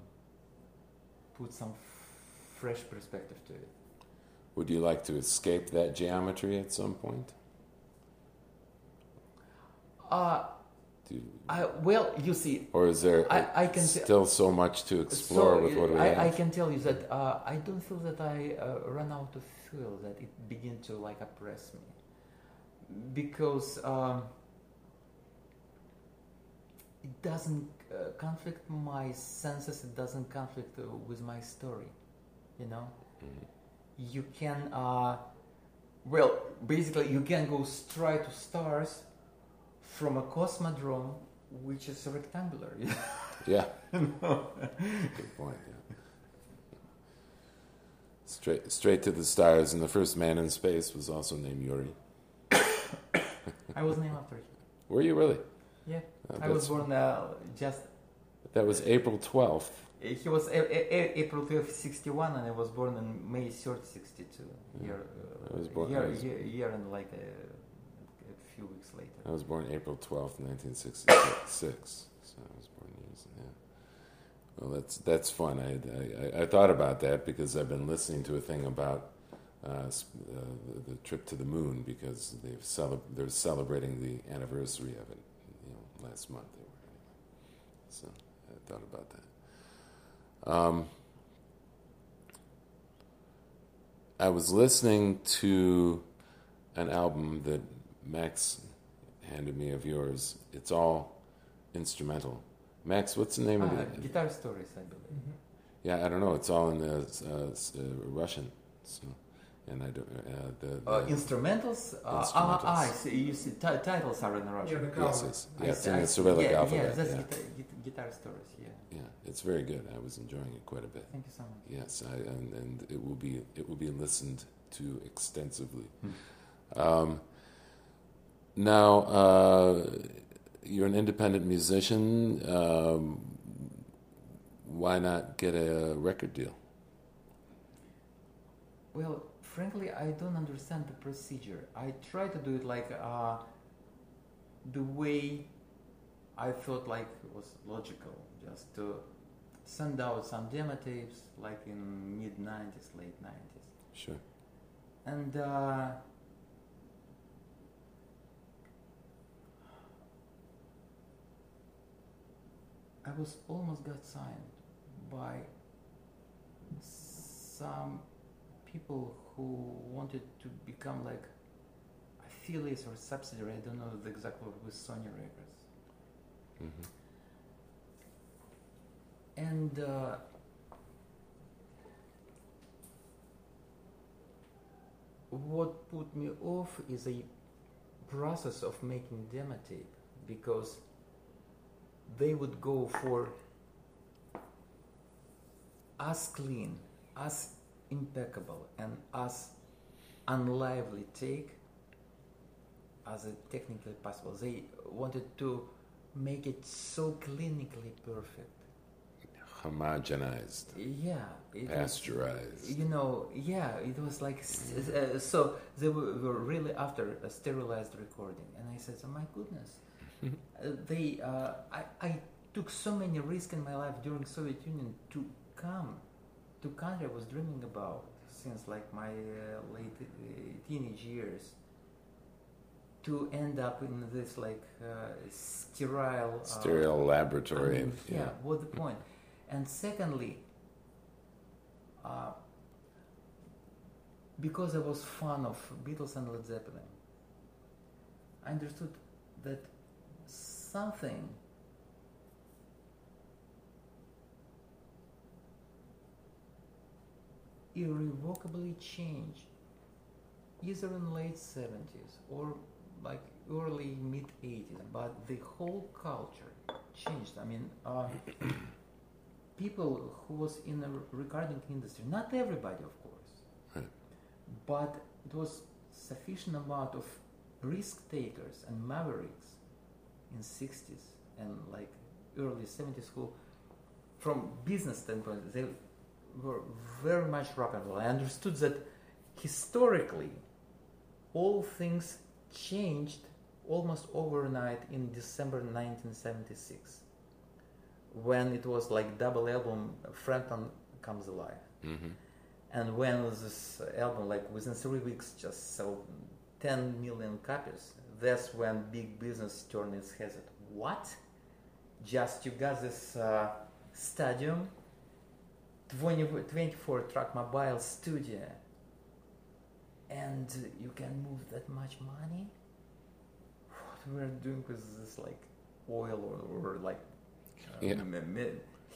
put some f- fresh perspective to it. Would you like to escape that geometry at some point? Uh, you, I, well, you see, or is there I- I can t- still so much to explore so, with what we I, have? I can tell you that uh, I don't feel that I uh, run out of fuel, that it begin to like oppress me, because um, it doesn't uh, conflict my senses. It doesn't conflict uh, with my story, you know. Mhm. You can, uh, well, basically, you can go straight to stars from a cosmodrome, which is rectangular. Yeah. Good point. Yeah. Straight, straight to the stars, and the first man in space was also named Yuri. I was named after him. Were you really? Yeah. Uh, I was born uh, just. That was April twelfth. He was a- a- April 12th, 61, and I was born in May 3rd, 62. Yeah. Year, uh, I was born- year, was- year, year and like a, a few weeks later. I was born April twelfth, nineteen sixty-six. So I was born years. Yeah. Well, that's that's fun. I, I I thought about that because I've been listening to a thing about uh, uh, the, the trip to the moon because they've cele- they're celebrating the anniversary of it. Last month they were anyway. So I thought about that. Um, I was listening to an album that Max handed me of yours. It's all instrumental. Max, what's the name of Ah, it? guitar stories, I believe. Yeah, I don't know. It's all in the uh, uh, Russian. So, and I don't. Uh, the, the Uh, instrumentals? Uh, Ah, ah, I see. You see, ti- titles are in Russian. Yeah, the yes, cover. yes, I yeah, it's see, in I the. Cyrillic yeah, alphabet. Yeah, that's yeah. Guitar, guitar stories, yeah. yeah, it's very good. I was enjoying it quite a bit. Thank you so much. Yes, I, and, and it will be it will be listened to extensively. Hmm. Um, now, uh, you're an independent musician. Um, why not get a record deal? Well, frankly, I don't understand the procedure. I try to do it like uh, the way I thought like it was logical, just to send out some demo tapes, like in mid '90s, late '90s, Sure. and uh, I was almost got signed by some people who wanted to become like affiliates or subsidiary. I don't know the exact word with Sony Records. hmm And uh, what put me off is a process of making demo tape because they would go for as clean, as impeccable, and as unlively take as it technically possible. They wanted to make it so clinically perfect. Homogenized, Yeah, it was- pasteurized. you know, yeah, it was like uh, so they were, were really after a sterilized recording, and I said, "Oh my goodness!" uh, they, uh, I, I took so many risks in my life during Soviet Union to come to country I was dreaming about since like my uh, late uh, teenage years. To end up in this like uh, sterile, uh, Stereo laboratory. I mean, yeah, what's the point? And secondly, uh, because I was fan of Beatles and Led Zeppelin, I understood that something irrevocably changed, either in late 70s or like early mid 80s, but the whole culture changed. I mean, uh, people who was in the recording industry, not everybody, of course, Right. but it was sufficient amount of risk takers and mavericks in 60s and like early 70s who from business standpoint they were very much rock and roll i understood that historically all things changed almost overnight in december 1976 when it was like double album frampton comes alive hmm and when this album, like within three weeks, just sold 10 million copies, that's when big business turned its head. What? Just you got this uh, stadium, 20, 24 track mobile studio, and you can move that much money? What we're doing with this, like oil or, or like, uh, Yeah.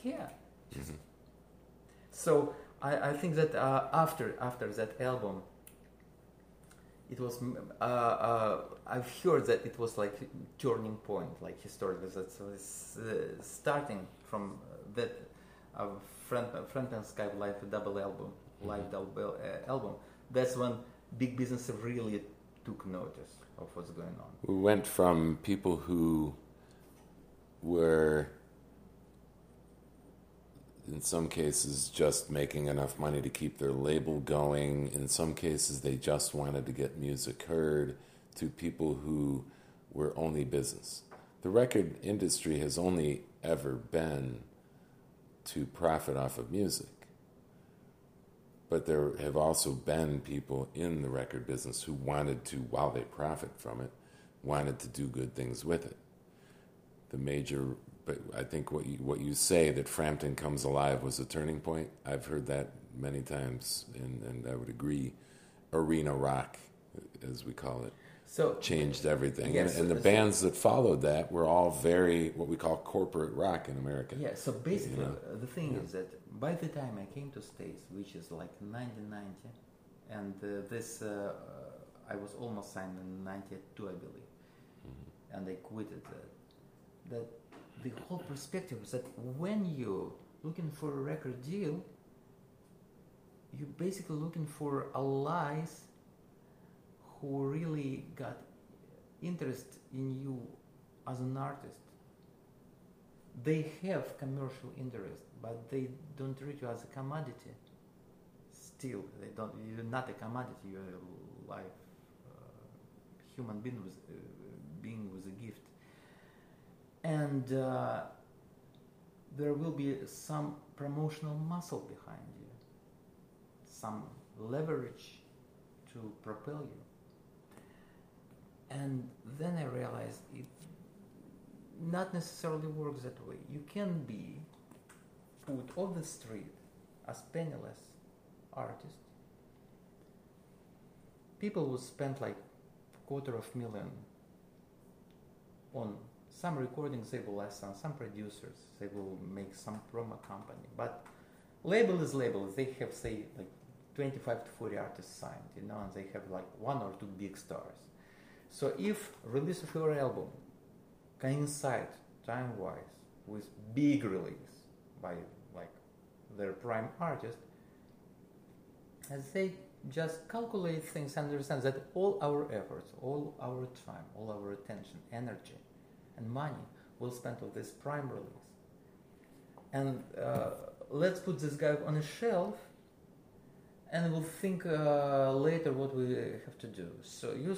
yeah. Mhm. So I, I think that uh, after after that album, it was uh, uh, I've heard that it was like turning point, like historically. That was uh, starting from that uh, Frampton Comes Alive double album, live double uh, album. That's when big business really took notice of what's going on. We went from people who were, in some cases, just making enough money to keep their label going. In some cases, they just wanted to get music heard, to people who were only business. The record industry has only ever been to profit off of music. But there have also been people in the record business who wanted to, while they profit from it, wanted to do good things with it. The major, but I think what you, what you say that Frampton Comes Alive was a turning point. I've heard that many times, and, and I would agree. Arena rock, as we call it, So changed everything. Yes, and, and the so- bands that followed that were all very what we call corporate rock in America. Yeah, so basically, know? uh, the thing Yeah. is that by the time I came to States, which is like 1990, and uh, this, uh, uh, I was almost signed in 92, I believe, Mm-hmm. and I quitted that. That the whole perspective is that when you're looking for a record deal, you're basically looking for allies who really got interest in you as an artist they have commercial interest, but they don't treat you as a commodity. Still, they don't. You're not a commodity. You're a live uh, human being with uh, being with a gift, and uh, there will be some promotional muscle behind you, some leverage to propel you. And then I realized it not necessarily works that way. You can be put on the street as penniless artist. People will spend like quarter of million on some recordings they will license, some producers they will make some promo company. But label is label. They have say like 25 to 40 artists signed, you know, and they have like one or two big stars. So if release of your album coincide time wise with big release by like their prime artist as they just calculate things and understand that all our efforts all our time all our attention energy and money will spend on this prime release. And uh, let's put this guy on a shelf and we'll think uh, later what we have to do. So you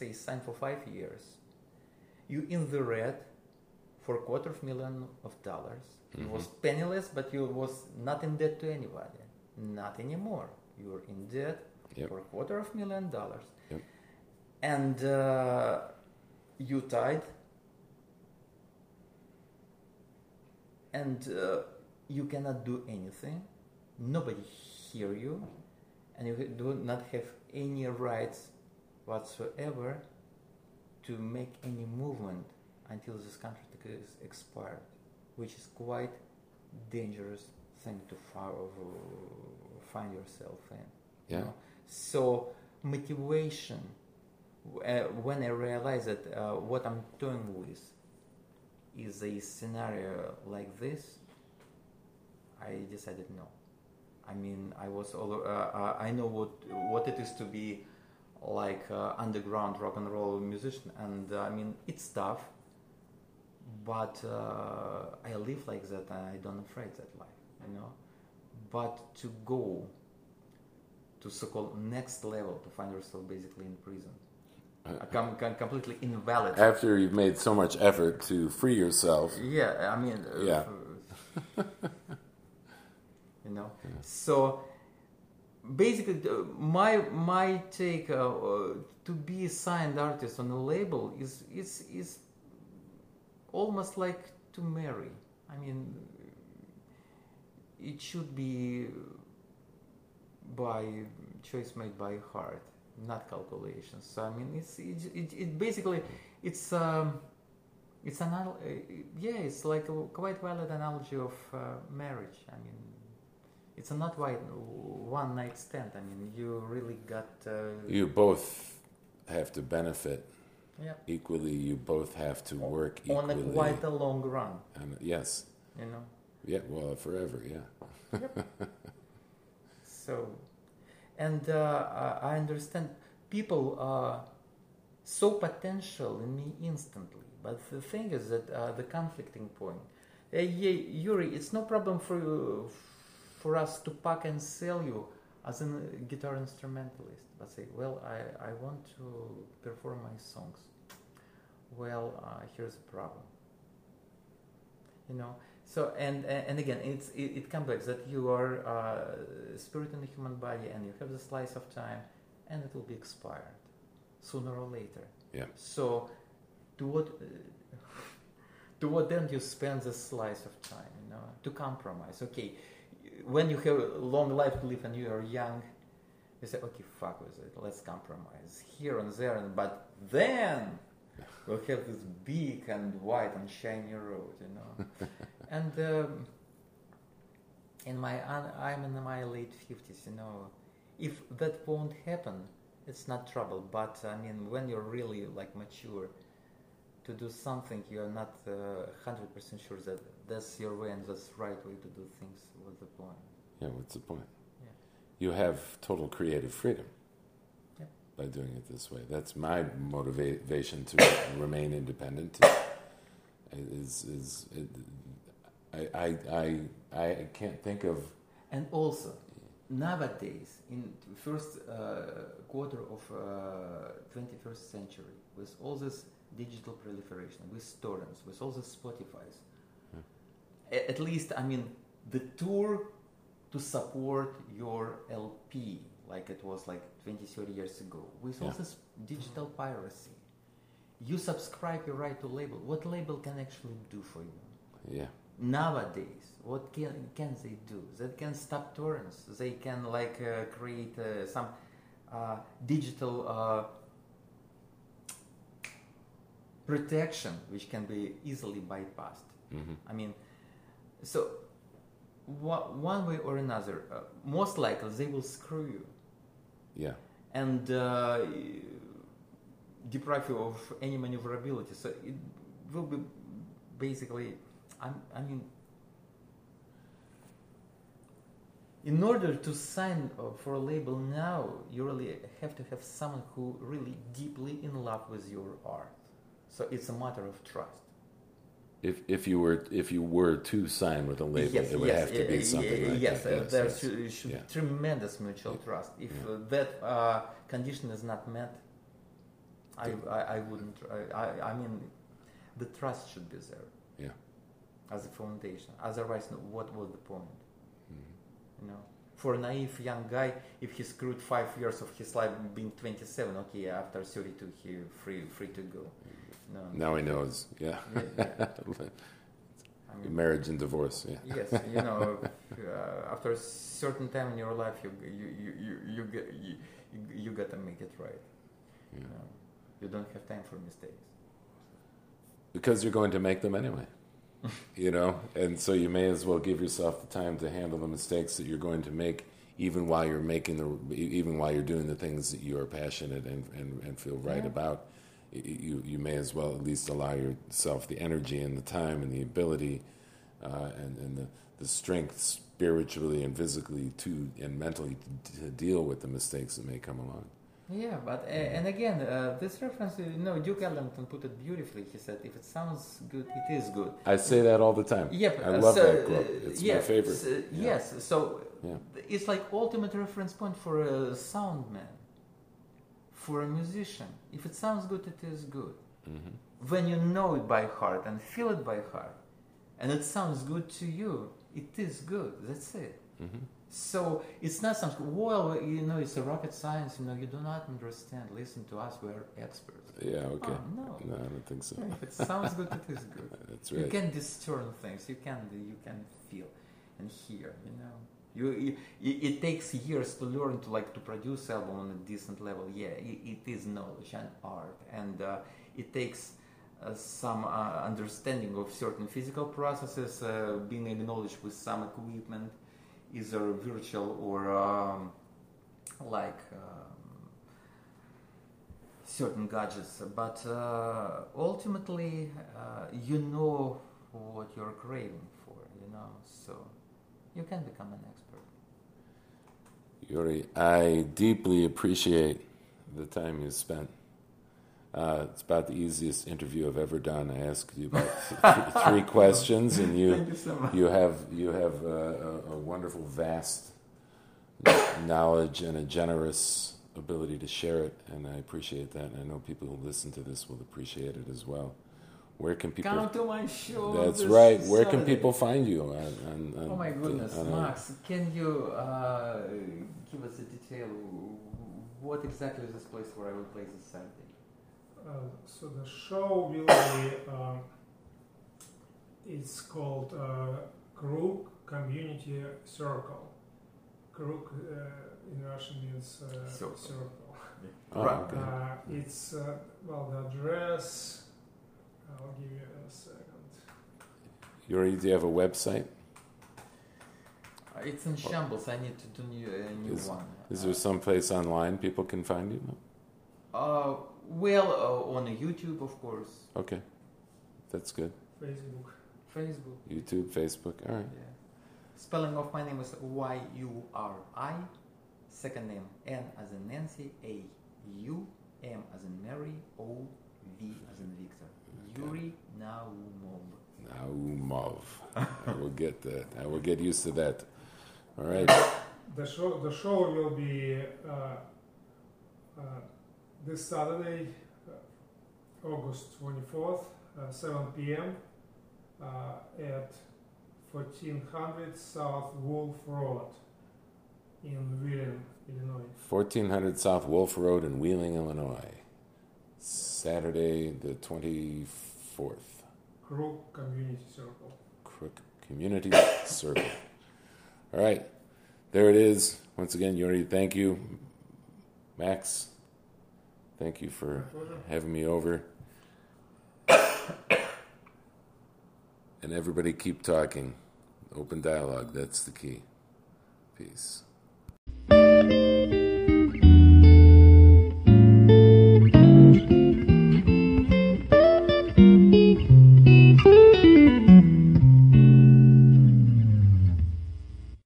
say sign for five years you in the red for a quarter of million of dollars. You Mhm. was penniless, but you was not in debt to anybody. Not anymore. You're in debt Yep. for a quarter of million dollars. Yep. And uh, you tied. And uh, you cannot do anything. Nobody hear you. And you do not have any rights whatsoever to make any movement until this contract is expired, which is quite dangerous thing to find yourself in. Yeah. You know? So motivation. Uh, when I realized that uh, what I'm doing with is a scenario like this, I decided no. I mean, I was all. Uh, uh, I know what what it is to be like uh, underground rock and roll musician, and uh, I mean it's tough. But uh, I live like that, and I don't afraid that life, you know. But to go to so-called next level, to find yourself basically in prison, Uh, a com- com- completely invalid. After you've made so much effort to free yourself, Yeah, I mean, uh, Yeah. you know. So basically, the- my my take uh, uh, to be a signed artist on a label is is is almost like to marry. I mean, it should be by choice made by heart, not calculations. So I mean, it's it, it, it basically it's um, it's an uh, yeah, it's like a quite valid analogy of uh, marriage. I mean, it's a not white one night stand. I mean, you really got uh, you both have to benefit yeah equally. You both have to work equally on a quite a long run. And yes, You know, yeah, well, forever, yeah. so and uh, I I understand people are so potential in me instantly. But the thing is that uh, the conflicting point. Uh, yeah, Yuri, it's no problem for you, for us to pack and sell you as a guitar instrumentalist. But say, well, I, I want to perform my songs. Well, uh, here's a problem. You know, so and and again, it's it, it comes back that you are uh, spirit in the human body, and you have the slice of time, and it will be expired sooner or later. Yeah. So, to what uh, to what end you spend the slice of time? You know, to compromise. Okay, when you have a long life to live and you are young, you say, okay, fuck with it. Let's compromise here and there, and but then we'll have this big and white and shiny road. You know, and. Um, in my I'm in my late fifties, you know. If that won't happen, it's not trouble. But I mean, when you're really like mature, to do something, you're not hundred percent sure that that's your way and that's the right way to do things. What's the point? Yeah, what's the point? Yeah. You have total creative freedom Yeah. by doing it this way. That's my motivation to remain independent. Is is it, I, I I I can't think of And also, nowadays, in first uh, quarter of uh, 21st century, with all this digital proliferation, with torrents, with all the Spotify's, at least, I mean, the tour to support your LP, like it was like 20, 30 years ago, with all this digital piracy, you subscribe your right to label. What label can actually do for you? yeah. Nowadays what can can they do? They can stop torrents. They can like uh, create uh, some uh, digital uh, protection which can be easily bypassed. Hmm i mean so one way or another uh, most likely they will screw you yeah and uh, deprive you of any maneuverability. So it will be basically, I'm, I mean, in order to sign for a label now, you really have to have someone who really deeply in love with your art. So it's a matter of trust. If if you were if you were to sign with a label, yes, it would yes, have to be something like yes, that. Yes, there yes. Yeah. tremendous mutual trust. If Yeah. uh, that uh, condition is not met, I, I, I wouldn't. I, I, mean, the trust should be there Yeah. as a foundation. Otherwise, what was the point? Mhm. You know, for a naive young guy, if he screwed five years of his life being 27, okay, after 32, he free free to go. No, Now he knows. Yeah. Yeah. I mean, Marriage and divorce. Yeah. yes, you know, uh, after a certain time in your life, you you you you you get you, you, you got to make it right. Yeah. You, know, you don't have time for mistakes. Because you're going to make them anyway. you know, and so you may as well give yourself the time to handle the mistakes that you're going to make, even while you're making the even while you're doing the things that you are passionate and, and, and feel right Yeah. about you you may as well at least allow yourself the energy and the time and the ability uh, and, and the, the strength spiritually and physically to and mentally to, to deal with the mistakes that may come along Yeah, but uh, and again, uh, this reference, you know, Duke Ellington put it beautifully. He said, "If it sounds good, it is good." I say that all the time Yeah, I love so, that quote uh, it's yeah, my favorite s- uh, Yeah. Yes, so Yeah. it's like ultimate reference point for a sound man, for a musician. If it sounds good, it is good. Mhm. When you know it by heart and feel it by heart, and it sounds good to you, it is good. That's it. Mhm. So it's not something. Well, you know, it's a rocket science. You know, you do not understand. Listen to us. We're experts. yeah okay Oh, no. no I don't think so If it sounds good, it is good. that's right. You can discern things. You can you can feel and hear. You know, you, you it, it takes years to learn to like to produce album on a decent level. Yeah, it, it is knowledge and art, and uh, it takes uh, some uh, understanding of certain physical processes, uh, being acknowledged with some equipment, either virtual or um, like. Um, certain gadgets, but uh, ultimately uh, you know what you're craving for, you know, so you can become an expert. Yuri, I deeply appreciate the time you spent. Uh, it's about the easiest interview I've ever done. I asked you about th- three questions, and you you so you have you have a, a, a wonderful, vast knowledge and a generous ability to share it, and I appreciate that. And I know people who listen to this will appreciate it as well. Where can people? Come to my show. That's right. Where can people find you? On, on, on Oh my goodness, on Max, can you uh, give us a detail? What exactly is this place where I will play this Saturday? Uh, so the show will be. Um, it's called uh, Krug Community Circle. Krug uh, in Russian means uh, Circle. circle. Oh, okay. Uh, it's uh, well the address. I'll give you in a second. Yuri, do you have a website? It's in shambles. I need to do new, a new Is- one. Is there some place online people can find you? Uh, well, uh, on YouTube, of course. Okay, that's good. Facebook. Facebook. YouTube, Facebook. All right. Yeah. Spelling of my name is Y U R I. Second name N as in Nancy, A U M as in Mary, O V as in Victor. Yuri Naumov. Naumov. I will get that. I will get used to that. All right. The show the show will be uh, uh, this Saturday, uh, August twenty fourth, uh, seven p.m. Uh, at fourteen hundred South Wolf Road in Wheeling, Illinois. 1400 South Wolf Road in Wheeling, Illinois. Saturday, the 24th. Krug Community Circle. Krug Community Circle. All right. There it is. Once again, Yuri, thank you. Max, thank you for having me over. and everybody keep talking. Open dialogue, that's the key. Peace.